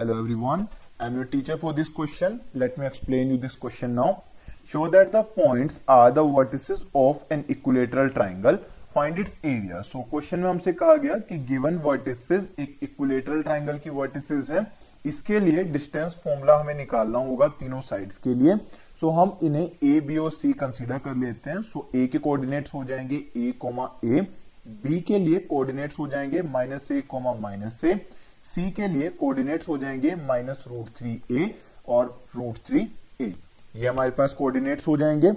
Hello everyone, I am your teacher for this question. Let me explain you this question now. Show that the points are the vertices of an equilateral triangle. Find its area. So question में हमसे कहा गया कि given vertices एक equilateral triangle की vertices है इसके लिए डिस्टेंस फॉर्मूला हमें निकालना होगा तीनों साइड्स के लिए so, हम इन्हें ए बी और सी कंसीडर कर लेते हैं so, ए के कोऑर्डिनेट्स हो जाएँगे ए कोमा ए बी के लिए कोऑर्डिनेट्स हो जाएँगे minus A comma minus C के लिए कोऑर्डिनेट्स हो जाएँगे माइनस रूट थ्री ए और रूट थ्री ए ये हमारे पास कोऑर्डिनेट्स हो जाएँगे.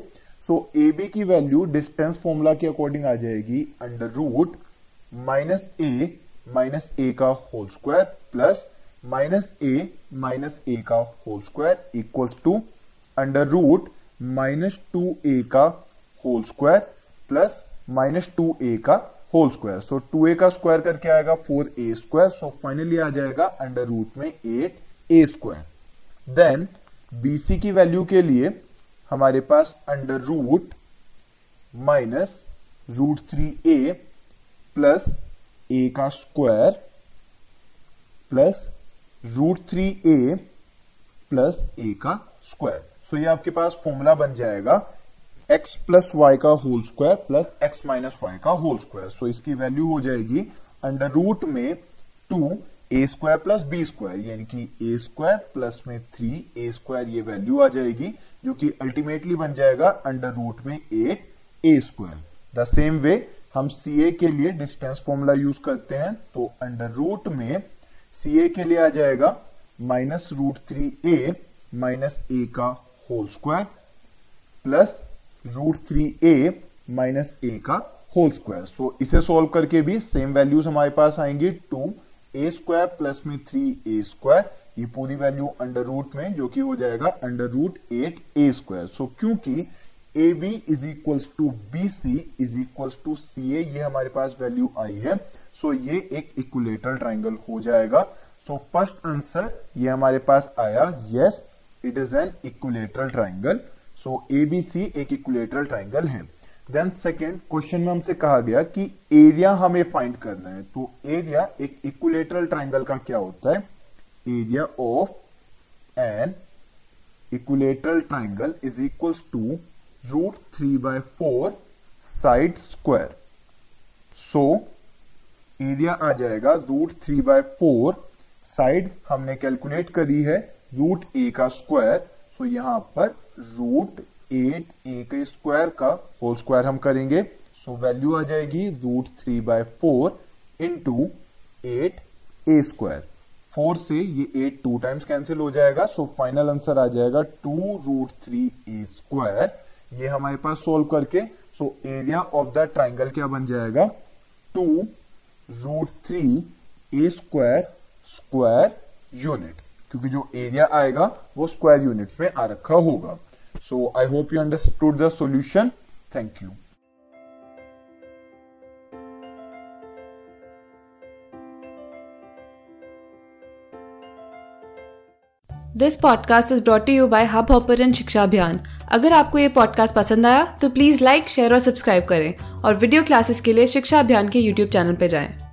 सो ए बी की वैल्यू डिस्टेंस फॉर्मूला के अकॉर्डिंग आ जाएगी under root minus A minus A का whole square plus minus A minus A का whole square equals to under root minus two A का whole square plus minus two A का whole square so two A का square करके आएगा four A square so finally आ जाएगा under root में eight A square then BC की value के लिए हमारे पास under root minus root three A plus A का square plus root three A plus A का स्क्वायर सो ये आपके पास फॉर्मूला बन जाएगा एक्स प्लस वाई का whole square plus X minus Y का होल स्क्वायर सो इसकी वैल्यू हो जाएगी अंडर रूट में two A square plus B square यानी कि ए स्क्वायर प्लस में थ्री ए स्क्वायर ये वैल्यू आ जाएगी, जो कि अल्टीमेटली बन जाएगा अंडर रूट में eight A square the same way हम सी ए के लिए डिस्टेंस फॉर्मूला यूज़ करते हैं तो अंडर रूट में सी ए के लिए आ जाएगा minus root three A minus A का whole square plus root three A minus A का होल स्क्वायर सो इसे सॉल्व करके भी सेम वैल्यूज़ हमारे पास आएँगी टू ए स्क्वायर प्लस में थ्री ए स्क्वायर ये पूरी वैल्यू अंडर रूट में, जो कि हो जाएगा under root eight A square so क्योंकि A B is equals to B C is equals to C A ये हमारे पास वैल्यू आई है. सो so, ये एक इक्वलेटरल ट्राइंगल हो जाएगा. सो फ़र्स्ट आंसर ये हमारे पास आया. Yes it is an equilateral triangle so A B C एक इक्वलेटरल ट्राइंगल है. देन सेकेंड क्वेश्चन में हमसे कहा गया कि एरिया हमें फाइंड करना है. तो एरिया एक इक्वलेटरल ट्राइंगल का क्या होता है? Area of an equilateral triangle is equal to root three by four side square so area आ जाएगा root three by four side हमने कैलकुलेट करी है रूट ए का स्क्वायर सो यहाँ पर रूट एट ए के स्क्वायर का होल स्क्वायर हम करेंगे। सो so, वैल्यू आ जाएगी root three by four into eight A square four से ये एट टू टाइम्स कैंसिल हो जाएगा। सो फाइनल आंसर आ जाएगा two root three A square ये हमारे पास सोल्व करके so area of the triangle क्या बन जाएगा? Two root three A square square unit क्योंकि जो एरिया आएगा, वो स्क्वायर यूनिट में आ रखा होगा। So I hope you understood the solution thank you this podcast is brought you by Hubhopper Shiksha Abhiyan अगर आपको ये पॉडकास्ट पसंद आया तो प्लीज़ लाइक शेयर और सब्सक्राइब करें। और वीडियो क्लासेस के लिए शिक्षा अभियान के यूट्यूब चैनल पर जाएँ।